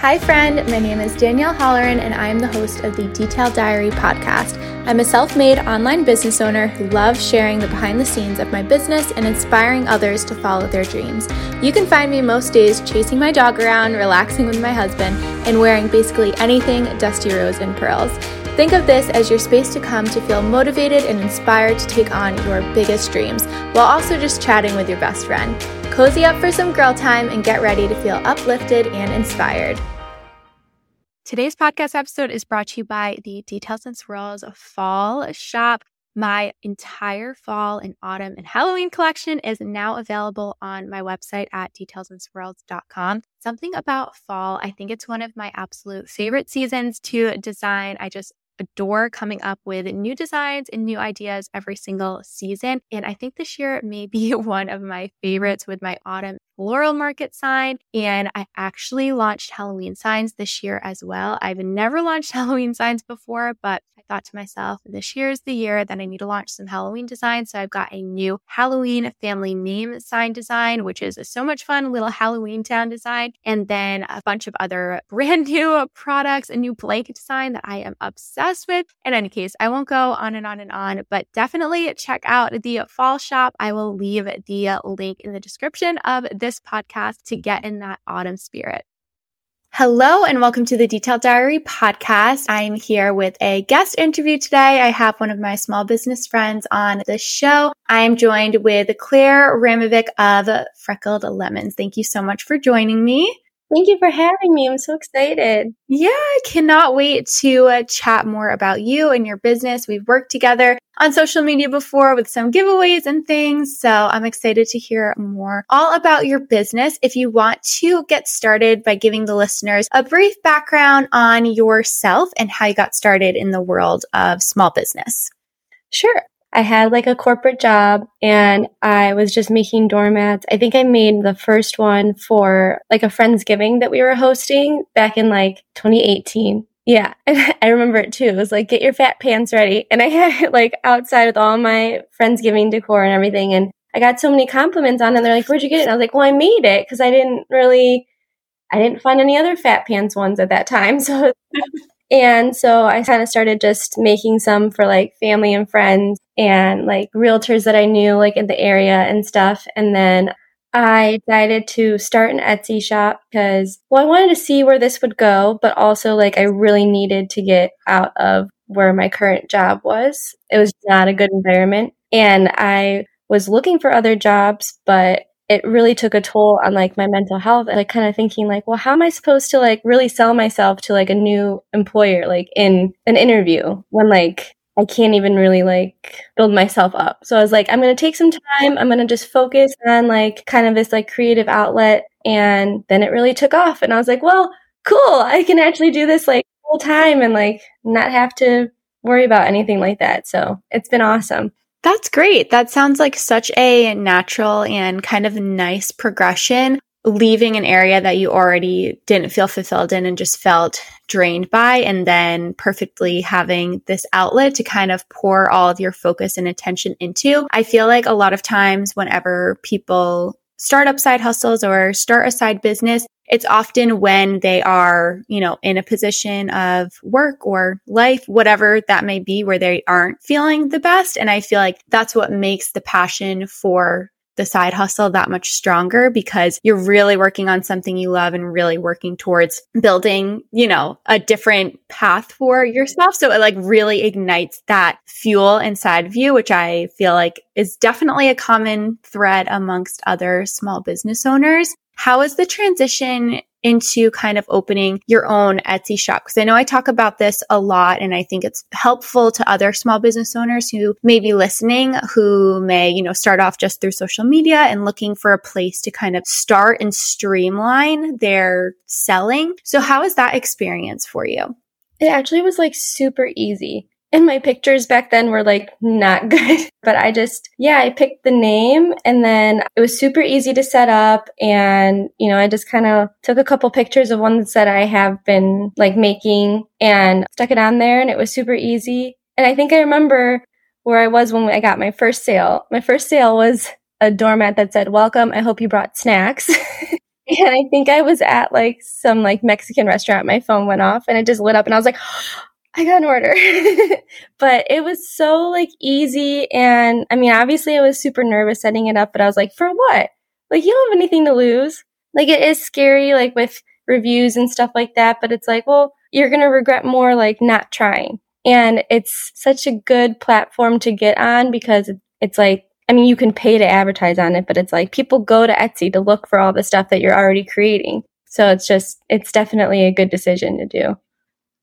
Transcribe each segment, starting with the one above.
Hi, friend. My name is Danielle Holleran, and I am the host of the Detail Diary podcast. I'm a self made online business owner who loves sharing the behind the scenes of my business and inspiring others to follow their dreams. You can find me most days chasing my dog around, relaxing with my husband, and wearing basically anything Dusty Rose and Pearls. Think of this as your space to come to feel motivated and inspired to take on your biggest dreams while also just chatting with your best friend. Cozy up for some girl time and get ready to feel uplifted and inspired. Today's podcast episode is brought to you by the Details and Swirls Fall Shop. My entire fall and autumn and Halloween collection is now available on my website at detailsandswirls.com. Something about fall, I think it's one of my absolute favorite seasons to design. I just adore coming up with new designs and new ideas every single season. And I think this year may be one of my favorites with my autumn floral market sign. And I actually launched Halloween signs this year as well. I've never launched Halloween signs before, but I thought to myself, this year is the year that I need to launch some Halloween designs. So I've got a new Halloween family name sign design, which is so much fun little Halloween town design. And then a bunch of other brand new products, a new blanket design that I am obsessed with. In any case, I won't go on and on and on, but definitely check out the fall shop. I will leave the link in the description of this this podcast to get in that autumn spirit. Hello and welcome to the Detail Diary podcast. I'm here with a guest interview today. I have one of my small business friends on the show. I am joined with Claire Ramovic of Freckled Lemons. Thank you so much for joining me. Thank you for having me. I'm so excited. Yeah, I cannot wait to uh, chat more about you and your business. We've worked together on social media before with some giveaways and things. So I'm excited to hear more all about your business. If you want to get started by giving the listeners a brief background on yourself and how you got started in the world of small business. Sure. I had like a corporate job and I was just making doormats. I think I made the first one for like a Friendsgiving that we were hosting back in like 2018. Yeah, and I remember it too. It was like, get your fat pants ready. And I had it like outside with all my Friendsgiving decor and everything. And I got so many compliments on it. And they're like, where'd you get it? And I was like, well, I made it because I didn't really, I didn't find any other fat pants ones at that time. So and so I kind of started just making some for like family and friends and like realtors that I knew like in the area and stuff. And then I decided to start an Etsy shop because, well, I wanted to see where this would go, but also like I really needed to get out of where my current job was. It was not a good environment. And I was looking for other jobs, but it really took a toll on like my mental health and like kind of thinking like well how am i supposed to like really sell myself to like a new employer like in an interview when like i can't even really like build myself up? So i was like i'm going to take some time. I'm going to just focus on like kind of this like creative outlet. And then it really took off. And i was like well cool. I can actually do this like full time and like not have to worry about anything like that. So it's been awesome that's great. That sounds like such a natural and kind of nice progression, leaving an area that you already didn't feel fulfilled in and just felt drained by, and then perfectly having this outlet to kind of pour all of your focus and attention into. I feel like a lot of times, whenever people start up side hustles or start a side business, it's often when they are, you know, in a position of work or life, whatever that may be, where they aren't feeling the best. And I feel like that's what makes the passion for the side hustle that much stronger because you're really working on something you love and really working towards building, you know, a different path for yourself. So it like really ignites that fuel inside of you, which I feel like is definitely a common thread amongst other small business owners. How is the transition into kind of opening your own Etsy shop? Because I know I talk about this a lot and I think it's helpful to other small business owners who may be listening, who may, you know, start off just through social media and looking for a place to kind of start and streamline their selling. So how is that experience for you? It actually was like super easy and my pictures back then were like not good. but I just, yeah, I picked the name and then it was super easy to set up. And, you know, I just kind of took a couple pictures of ones that I have been like making and stuck it on there and it was super easy. And I think I remember where I was when I got my first sale. My first sale was a doormat that said, welcome. I hope you brought snacks. And I think I was at like some like Mexican restaurant. My phone went off and it just lit up and I was like, I got an order. but it was so like easy. And I mean, obviously I was super nervous setting it up, but I was like, for what? Like you don't have anything to lose. Like it is scary, like with reviews and stuff like that. But it's like, well, you're going to regret more like not trying. And it's such a good platform to get on because it's like, I mean, you can pay to advertise on it, but it's like people go to Etsy to look for all the stuff that you're already creating. So it's just, it's definitely a good decision to do.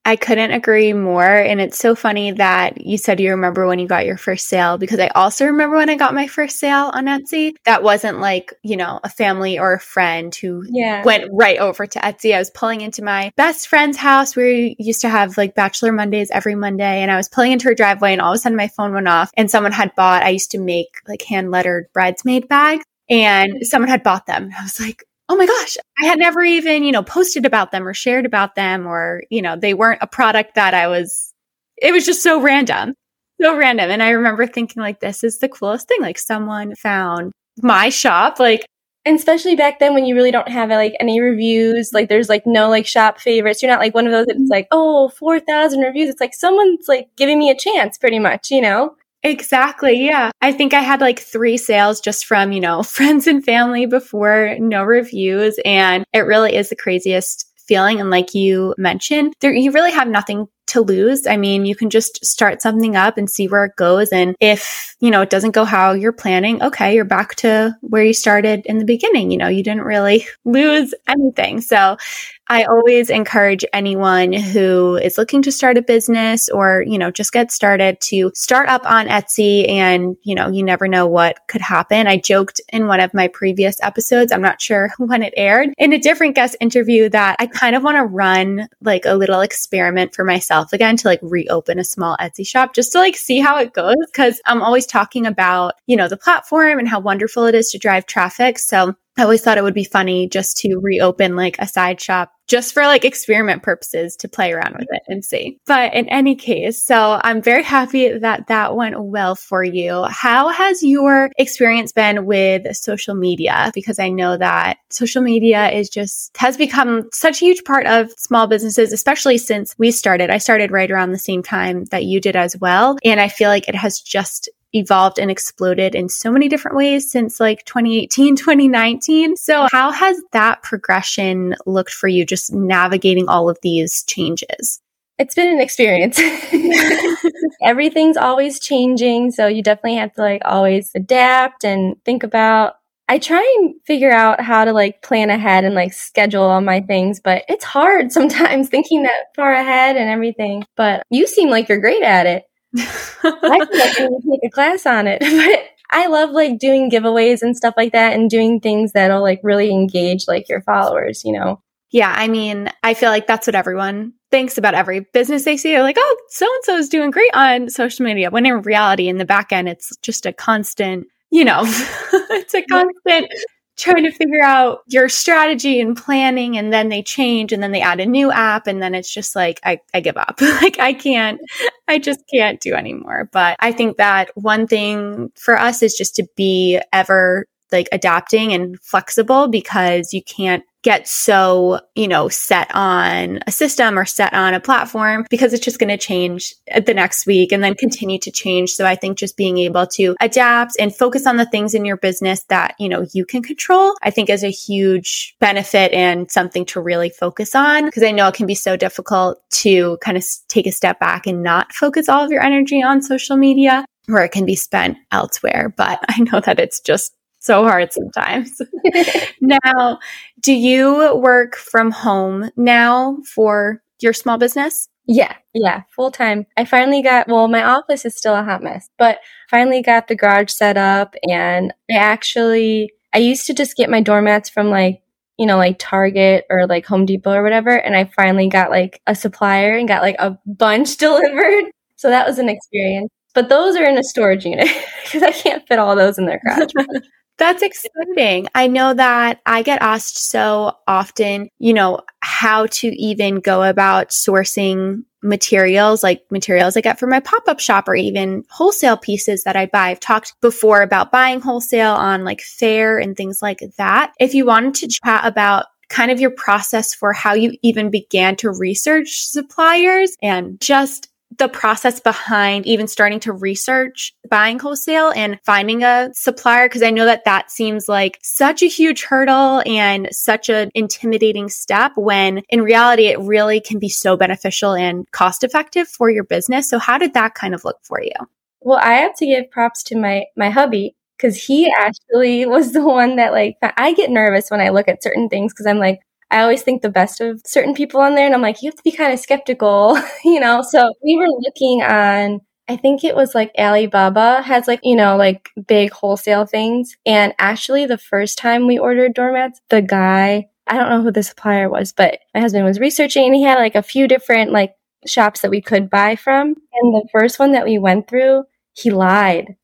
I couldn't agree more. And it's so funny that you said you remember when you got your first sale because I also remember when I got my first sale on Etsy. That wasn't like, you know, a family or a friend who yeah. went right over to Etsy. I was pulling into my best friend's house. We used to have like Bachelor Mondays every Monday. And I was pulling into her driveway and all of a sudden my phone went off and someone had bought, I used to make like hand lettered bridesmaid bags and someone had bought them. I was like, oh my gosh, I had never even, you know, posted about them or shared about them or, you know, they weren't a product that I was, it was just so random, so random. And I remember thinking like, this is the coolest thing. Like someone found my shop, like, and especially back then when you really don't have like any reviews, like there's like no like shop favorites. You're not like one of those that's mm-hmm. like, oh, 4,000 reviews. It's like someone's like giving me a chance pretty much, you know? Exactly. Yeah. I think I had like three sales just from, you know, friends and family before no reviews. And it really is the craziest feeling. And like you mentioned, there, you really have nothing to lose. I mean, you can just start something up and see where it goes. And if, you know, it doesn't go how you're planning, okay, you're back to where you started in the beginning. You know, you didn't really lose anything. So I always encourage anyone who is looking to start a business or, you know, just get started to start up on Etsy and, you know, you never know what could happen. I joked in one of my previous episodes, I'm not sure when it aired, in a different guest interview that I kind of want to run like a little experiment for myself again to like reopen a small Etsy shop just to like see how it goes. Cause I'm always talking about, you know, the platform and how wonderful it is to drive traffic. So I always thought it would be funny just to reopen like a side shop just for like experiment purposes to play around with it and see. But in any case, so I'm very happy that that went well for you. How has your experience been with social media? Because I know that social media is just has become such a huge part of small businesses, especially since we started. I started right around the same time that you did as well. And I feel like it has just evolved and exploded in so many different ways since like 2018, 2019. So how has that progression looked for you just navigating all of these changes? It's been an experience. Everything's always changing. So you definitely have to like always adapt and think about I try and figure out how to like plan ahead and like schedule all my things, but it's hard sometimes thinking that far ahead and everything. But you seem like you're great at it. I feel like take a class on it. But I love like doing giveaways and stuff like that and doing things that'll like really engage like your followers, you know. Yeah, I mean, I feel like that's what everyone thinks about every business they see. They're like, oh, so and so is doing great on social media. When in reality, in the back end, it's just a constant, you know, it's a constant trying to figure out your strategy and planning and then they change and then they add a new app and then it's just like I, I give up. Like i can't i just can't do anymore. But i think that one thing for us is just to be ever like adapting and flexible because you can't get so, you know, set on a system or set on a platform because it's just going to change the next week and then continue to change. So I think just being able to adapt and focus on the things in your business that, you know, you can control, I think is a huge benefit and something to really focus on because I know it can be so difficult to kind of take a step back and not focus all of your energy on social media where it can be spent elsewhere. But I know that it's just so hard sometimes. now, do you work from home now for your small business? Yeah, yeah, full time. I finally got, well, my office is still a hot mess, but finally got the garage set up and I actually, I used to just get my doormats from like, you know, like Target or like Home Depot or whatever. And I finally got like a supplier and got like a bunch delivered. So that was an experience. But those are in a storage unit because I can't fit all those in their garage. That's exciting. I know that I get asked so often, you know, how to even go about sourcing materials like materials I get for my pop up shop or even wholesale pieces that I buy. I've talked before about buying wholesale on like Faire and things like that. If you wanted to chat about kind of your process for how you even began to research suppliers and just the process behind even starting to research buying wholesale and finding a supplier because I know that that seems like such a huge hurdle and such an intimidating step when in reality it really can be so beneficial and cost effective for your business. So how did that kind of look for you? Well, I have to give props to my my hubby because he actually was the one that like I get nervous when I look at certain things because I'm like I always think the best of certain people on there. And I'm like, you have to be kind of skeptical, you know? So we were looking on, I think it was like Alibaba has like, you know, like big wholesale things. And actually, the first time we ordered doormats, the guy, I don't know who the supplier was, but my husband was researching and he had like a few different like shops that we could buy from. And the first one that we went through, he lied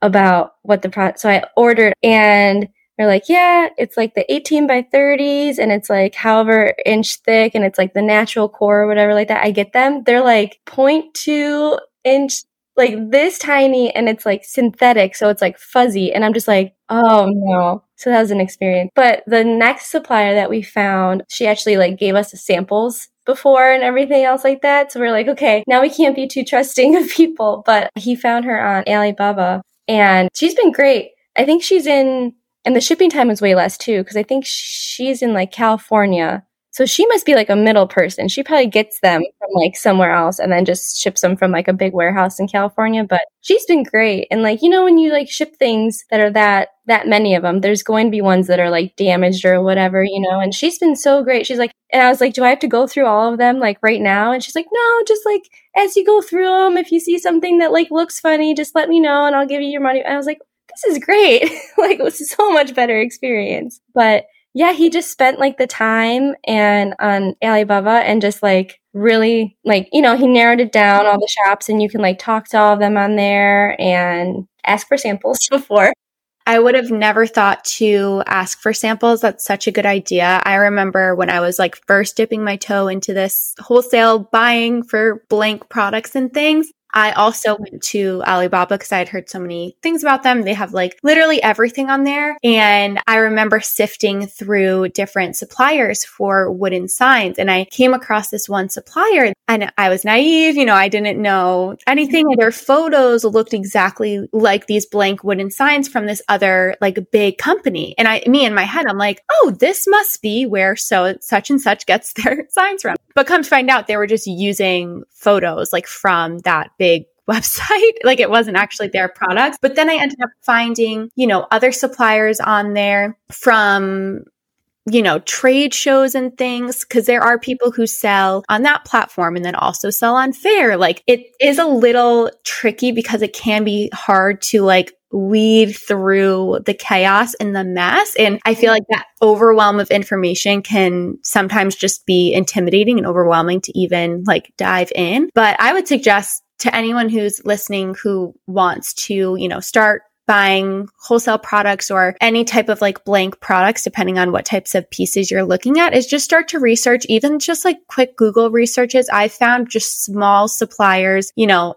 about what the product. So I ordered and they're like, yeah, it's like the 18 by 30s and it's like however inch thick and it's like the natural core or whatever like that. I get them. They're like 0.2 inch, like this tiny and it's like synthetic. So it's like fuzzy. And I'm just like, oh no. So that was an experience. But the next supplier that we found, she actually like gave us the samples before and everything else like that. So we're like, okay, now we can't be too trusting of people. But he found her on Alibaba and she's been great. I think she's in and the shipping time is way less too, because I think she's in like California. So she must be like a middle person. She probably gets them from like somewhere else and then just ships them from like a big warehouse in California. But she's been great. And like, you know, when you like ship things that are that, that many of them, there's going to be ones that are like damaged or whatever, you know, and she's been so great. She's like, and I was like, do I have to go through all of them like right now? And she's like, no, just like as you go through them, if you see something that like looks funny, just let me know and I'll give you your money. And I was like, this is great. like it was so much better experience. But yeah, he just spent like the time and on Alibaba and just like really like, you know, he narrowed it down all the shops and you can like talk to all of them on there and ask for samples before. I would have never thought to ask for samples. That's such a good idea. I remember when I was like first dipping my toe into this wholesale buying for blank products and things. I also went to Alibaba because I had heard so many things about them. They have like literally everything on there. And I remember sifting through different suppliers for wooden signs. And I came across this one supplier and I was naive. You know, I didn't know anything. Their photos looked exactly like these blank wooden signs from this other like big company. And I, me in my head, I'm like, oh, this must be where so such and such gets their signs from. But come to find out, they were just using photos like from that big website. like it wasn't actually their products. But then I ended up finding, you know, other suppliers on there from you know, trade shows and things, because there are people who sell on that platform and then also sell on Faire. Like it is a little tricky because it can be hard to like weed through the chaos and the mess. And I feel like that overwhelm of information can sometimes just be intimidating and overwhelming to even like dive in. But I would suggest to anyone who's listening who wants to, you know, start buying wholesale products or any type of like blank products, depending on what types of pieces you're looking at, is just start to research, even just like quick Google researches. I found just small suppliers, you know,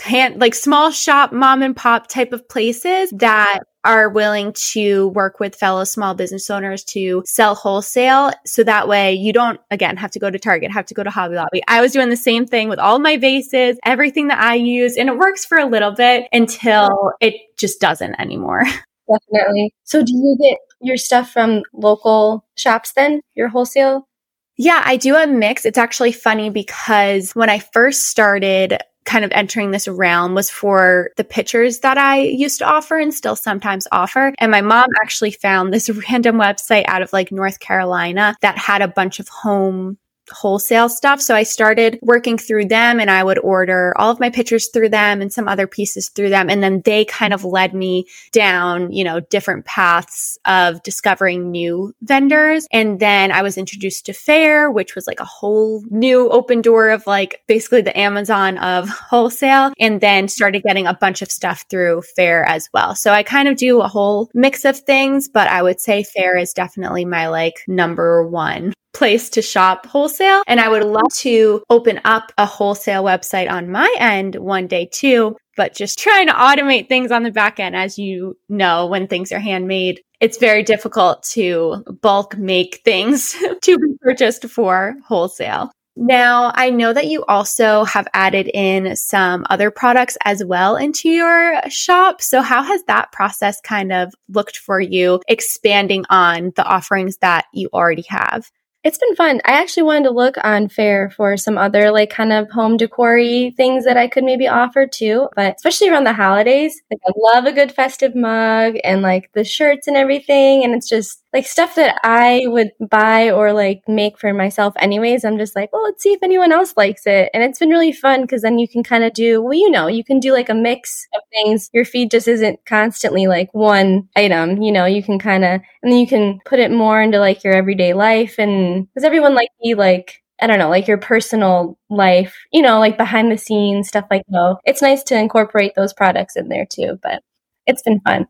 hand, like small shop, mom and pop type of places that are willing to work with fellow small business owners to sell wholesale. So that way you don't, again, have to go to Target, have to go to Hobby Lobby. I was doing the same thing with all my vases, everything that I use, and it works for a little bit until it just doesn't anymore. Definitely. So do you get your stuff from local shops then, your wholesale? Yeah, I do a mix. It's actually funny because when I first started, kind of entering this realm was for the pictures that I used to offer and still sometimes offer. And my mom actually found this random website out of like North Carolina that had a bunch of home wholesale stuff. So I started working through them and I would order all of my pictures through them and some other pieces through them. And then they kind of led me down, you know, different paths of discovering new vendors. And then I was introduced to Faire, which was like a whole new open door of like basically the Amazon of wholesale and then started getting a bunch of stuff through Faire as well. So I kind of do a whole mix of things, but I would say Faire is definitely my like number one place to shop wholesale. And I would love to open up a wholesale website on my end one day too. But just trying to automate things on the back end, as you know, when things are handmade, it's very difficult to bulk make things to be purchased for wholesale. Now, I know that you also have added in some other products as well into your shop. So, how has that process kind of looked for you, expanding on the offerings that you already have? It's been fun. I actually wanted to look on Faire for some other like kind of home decor things that I could maybe offer too. But especially around the holidays, like I love a good festive mug and like the shirts and everything. And it's just like stuff that I would buy or like make for myself anyways. I'm just like, well, let's see if anyone else likes it. And it's been really fun because then you can kind of do, well, you know, you can do like a mix of things. Your feed just isn't constantly like one item, you know, you can kind of, and then you can put it more into like your everyday life. And does everyone like be like, I don't know, like your personal life, you know, like behind the scenes, stuff like that. It's nice to incorporate those products in there too, but it's been fun.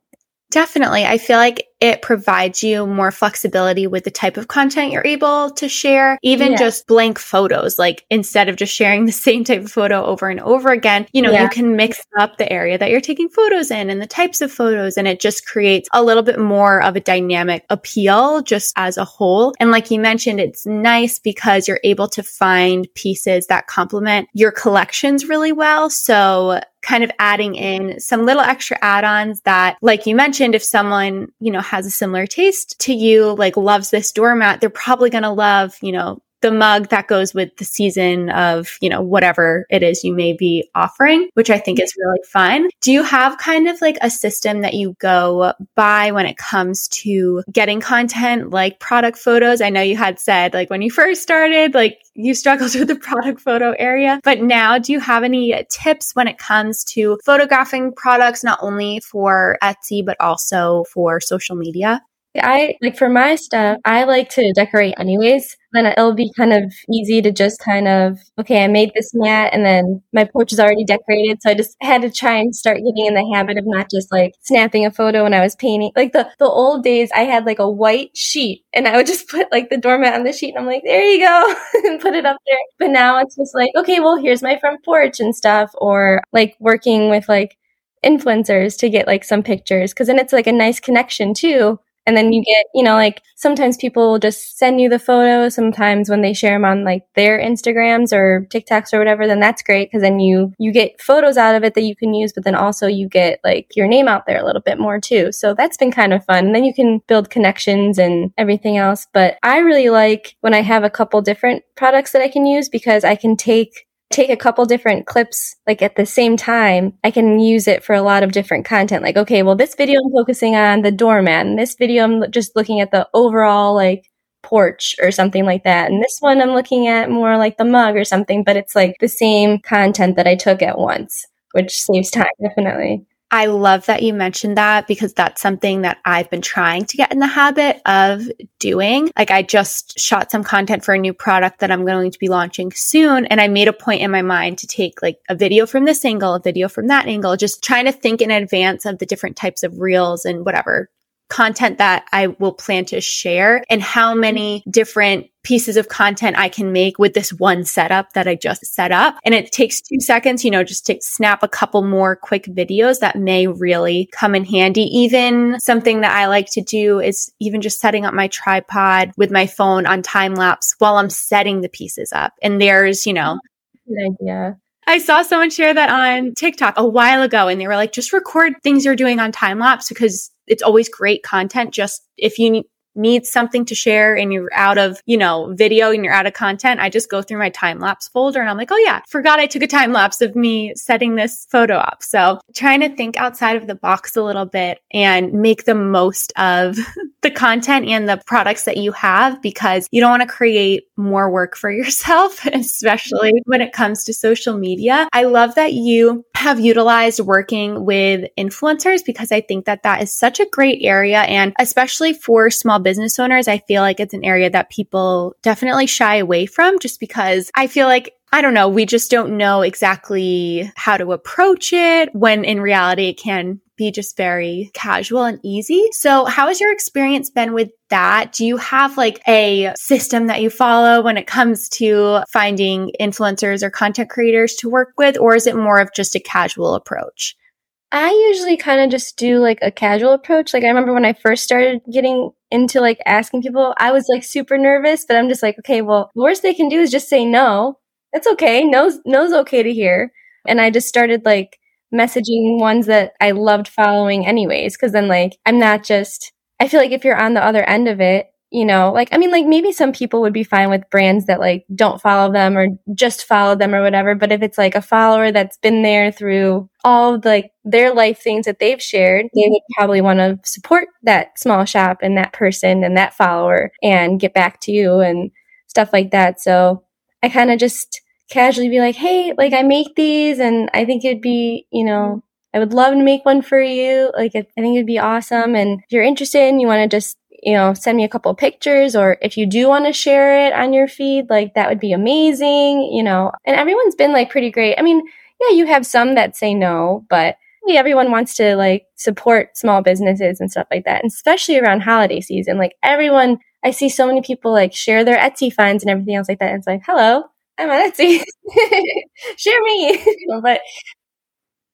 Definitely. I feel like it provides you more flexibility with the type of content you're able to share, even yeah. just blank photos. Like instead of just sharing the same type of photo over and over again, you know, yeah. you can mix up the area that you're taking photos in and the types of photos. And it just creates a little bit more of a dynamic appeal just as a whole. And like you mentioned, it's nice because you're able to find pieces that complement your collections really well. So kind of adding in some little extra add-ons that, like you mentioned, if someone, you know, has a similar taste to you, like loves this doormat, they're probably going to love, you know, the mug that goes with the season of, you know, whatever it is you may be offering, which I think is really fun. Do you have kind of like a system that you go by when it comes to getting content like product photos? I know you had said like when you first started, like you struggled with the product photo area, but now do you have any tips when it comes to photographing products, not only for Etsy, but also for social media? I like for my stuff, I like to decorate anyways. Then it'll be kind of easy to just kind of, okay, I made this mat and then my porch is already decorated. So I just had to try and start getting in the habit of not just like snapping a photo when I was painting. Like the, the old days, I had like a white sheet and I would just put like the doormat on the sheet and I'm like, there you go and put it up there. But now it's just like, okay, well, here's my front porch and stuff or like working with like influencers to get like some pictures because then it's like a nice connection too and then you get, you know, like sometimes people will just send you the photo. Sometimes when they share them on like their Instagrams or TikToks or whatever, then that's great because then you you get photos out of it that you can use, but then also you get like your name out there a little bit more too. So that's been kind of fun. And then you can build connections and everything else. But I really like when I have a couple different products that I can use because I can take take a couple different clips like at the same time, I can use it for a lot of different content. Like, okay, well, this video I'm focusing on the doorman. this video I'm just looking at the overall like porch or something like that. And this one I'm looking at more like the mug or something, but it's like the same content that I took at once, which saves time definitely. I love that you mentioned that because that's something that I've been trying to get in the habit of doing. Like I just shot some content for a new product that I'm going to be launching soon. And I made a point in my mind to take like a video from this angle, a video from that angle, just trying to think in advance of the different types of reels and whatever content that I will plan to share and how mm-hmm. many different pieces of content I can make with this one setup that I just set up. And it takes two seconds, you know, just to snap a couple more quick videos that may really come in handy. Even something that I like to do is even just setting up my tripod with my phone on time lapse while I'm setting the pieces up. And there's, you know, good idea. I saw someone share that on TikTok a while ago and they were like, just record things you're doing on time lapse because it's always great content. Just if you need something to share and you're out of, you know, video and you're out of content, I just go through my time lapse folder and I'm like, oh yeah, forgot I took a time lapse of me setting this photo up. So trying to think outside of the box a little bit and make the most of the content and the products that you have because you don't want to create more work for yourself, especially when it comes to social media. I love that you have utilized working with influencers because I think that that is such a great area. And especially for small business owners, I feel like it's an area that people definitely shy away from just because I feel like I don't know. We just don't know exactly how to approach it when in reality it can be just very casual and easy. So how has your experience been with that? Do you have like a system that you follow when it comes to finding influencers or content creators to work with? Or is it more of just a casual approach? I usually kind of just do like a casual approach. Like I remember when I first started getting into like asking people, I was like super nervous, but I'm just like, okay, well, the worst they can do is just say no. It's okay. No's no's okay to hear. And I just started like messaging ones that I loved following anyways. Cause then like, I'm not just, I feel like if you're on the other end of it, you know, like, I mean, like maybe some people would be fine with brands that like don't follow them or just follow them or whatever. But if it's like a follower that's been there through all of like their life things that they've shared, they would probably want to support that small shop and that person and that follower and get back to you and stuff like that. So I kind of just, casually be like, Hey, like I make these and I think it'd be, you know, mm-hmm. I would love to make one for you. Like, I think it'd be awesome. And if you're interested and you want to just, you know, send me a couple pictures or if you do want to share it on your feed, like that would be amazing, you know, and everyone's been like pretty great. I mean, yeah, you have some that say no, but everyone wants to like support small businesses and stuff like that. And especially around holiday season, like everyone, I see so many people like share their Etsy finds and everything else like that. And it's like, hello, I'm on Etsy. Share me. but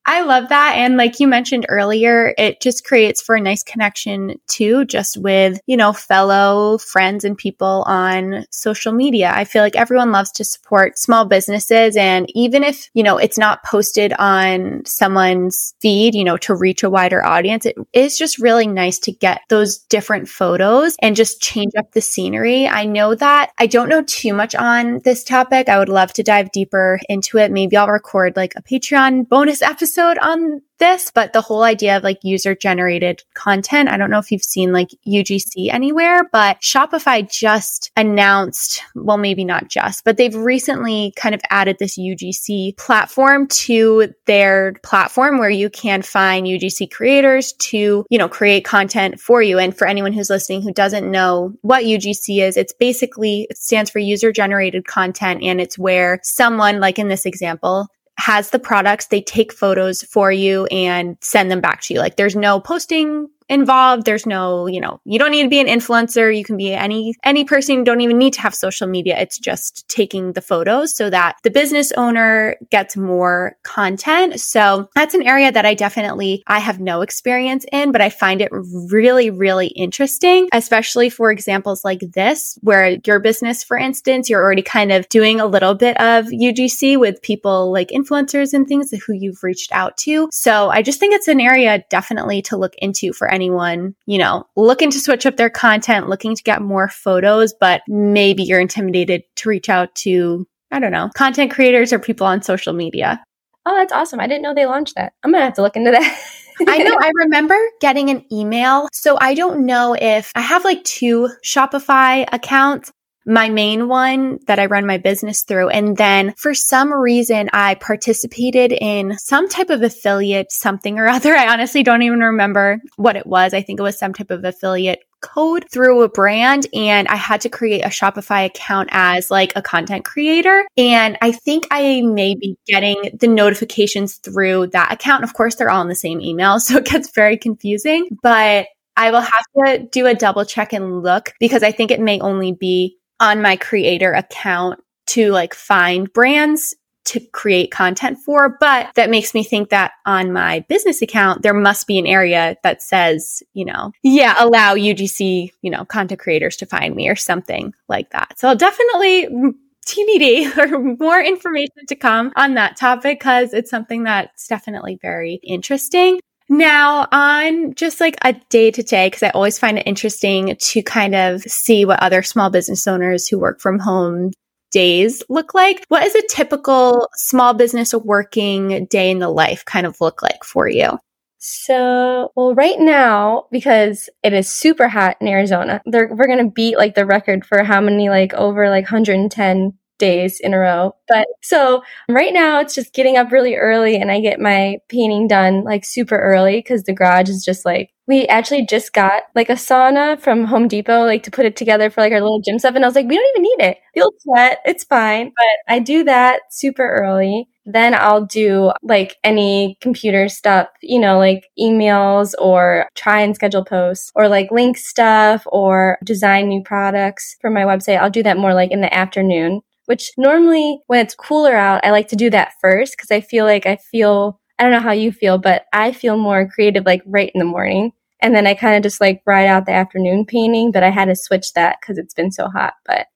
I love that. And like you mentioned earlier, it just creates for a nice connection too, just with, you know, fellow friends and people on social media. I feel like everyone loves to support small businesses. And even if, you know, it's not posted on someone's feed, you know, to reach a wider audience, it is just really nice to get those different photos and just change up the scenery. I know that I don't know too much on this topic. I would love to dive deeper into it. Maybe I'll record like a Patreon bonus episode episode on this, but the whole idea of like user generated content. I don't know if you've seen like UGC anywhere, but Shopify just announced, well, maybe not just, but they've recently kind of added this UGC platform to their platform where you can find UGC creators to, you know, create content for you. And for anyone who's listening who doesn't know what UGC is, it's basically, it stands for user generated content. And it's where someone, like in this example, has the products, they take photos for you and send them back to you. Like there's no posting involved. There's no, you know, you don't need to be an influencer. You can be any, any person. You don't even need to have social media. It's just taking the photos so that the business owner gets more content. So that's an area that I definitely, I have no experience in, but I find it really, really interesting, especially for examples like this, where your business, for instance, you're already kind of doing a little bit of UGC with people like influencers and things who you've reached out to. So I just think it's an area definitely to look into for anyone, you know, looking to switch up their content, looking to get more photos, but maybe you're intimidated to reach out to, I don't know, content creators or people on social media. Oh, that's awesome. I didn't know they launched that. I'm going to have to look into that. I know. I remember getting an email. So I don't know if I have like two Shopify accounts my main one that I run my business through. And then for some reason, I participated in some type of affiliate, something or other. I honestly don't even remember what it was. I think it was some type of affiliate code through a brand and I had to create a Shopify account as like a content creator. And I think I may be getting the notifications through that account. Of course, they're all in the same email. So it gets very confusing, but I will have to do a double check and look because I think it may only be on my creator account to like find brands to create content for, but that makes me think that on my business account, there must be an area that says, you know, yeah, allow UGC, you know, content creators to find me or something like that. So I'll definitely mm, TBD or more information to come on that topic because it's something that's definitely very interesting. Now, on just like a day to day, because I always find it interesting to kind of see what other small business owners who work from home days look like. What is a typical small business working day in the life kind of look like for you? So, well, right now, because it is super hot in Arizona, we're going to beat like the record for how many, like over like 110 days in a row. But so right now it's just getting up really early and I get my painting done like super early because the garage is just like, we actually just got like a sauna from Home Depot, like to put it together for like our little gym stuff. And I was like, we don't even need it. You'll sweat. It's fine. But I do that super early. Then I'll do like any computer stuff, you know, like emails or try and schedule posts or like link stuff or design new products for my website. I'll do that more like in the afternoon which normally when it's cooler out, I like to do that first because I feel like I feel, I don't know how you feel, but I feel more creative like right in the morning. And then I kind of just like ride out the afternoon painting, but I had to switch that because it's been so hot. But,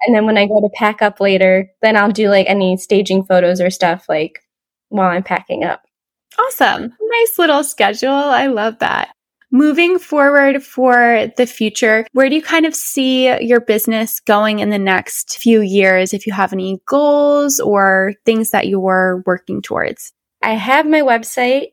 and then when I go to pack up later, then I'll do like any staging photos or stuff like while I'm packing up. Awesome. Nice little schedule. I love that. Moving forward for the future, where do you kind of see your business going in the next few years? If you have any goals or things that you're working towards? I have my website.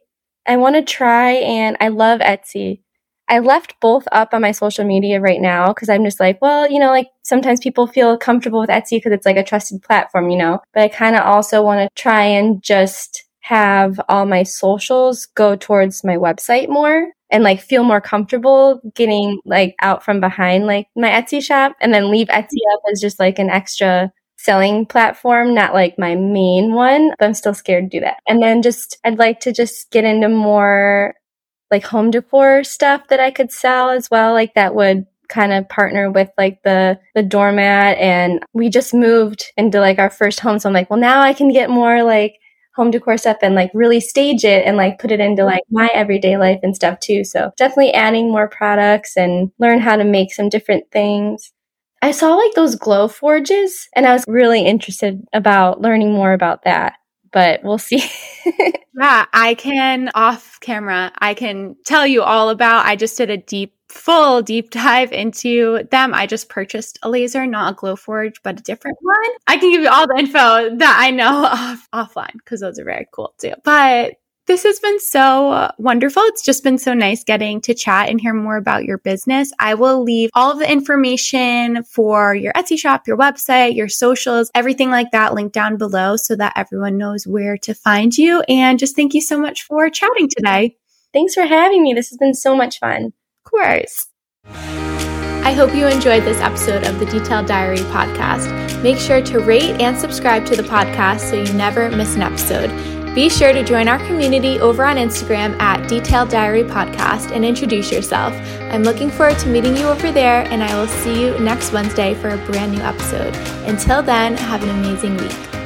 I want to try and I love Etsy. I left both up on my social media right now because I'm just like, well, you know, like sometimes people feel comfortable with Etsy because it's like a trusted platform, you know, but I kind of also want to try and just have all my socials go towards my website more and like feel more comfortable getting like out from behind like my Etsy shop and then leave Etsy up as just like an extra selling platform, not like my main one, but I'm still scared to do that. And then just, I'd like to just get into more like home decor stuff that I could sell as well, like that would kind of partner with like the the doormat and we just moved into like our first home so I'm like well now I can get more like home decor stuff and like really stage it and like put it into mm-hmm. like my everyday life and stuff too. So definitely adding more products and learn how to make some different things. I saw like those Glowforges and I was really interested about learning more about that but we'll see. yeah, I can off camera, I can tell you all about. I just did a deep full deep dive into them. I just purchased a laser, not a Glowforge, but a different one. I can give you all the info that I know off, offline because those are very cool too. But this has been so uh, wonderful. It's just been so nice getting to chat and hear more about your business. I will leave all of the information for your Etsy shop, your website, your socials, everything like that linked down below so that everyone knows where to find you. And just thank you so much for chatting today. Thanks for having me. This has been so much fun Of course. I hope you enjoyed this episode of the Detailed Diary podcast. Make sure to rate and subscribe to the podcast so you never miss an episode. Be sure to join our community over on Instagram at Detailed Diary Podcast and introduce yourself. I'm looking forward to meeting you over there, and I will see you next Wednesday for a brand new episode. Until then, have an amazing week.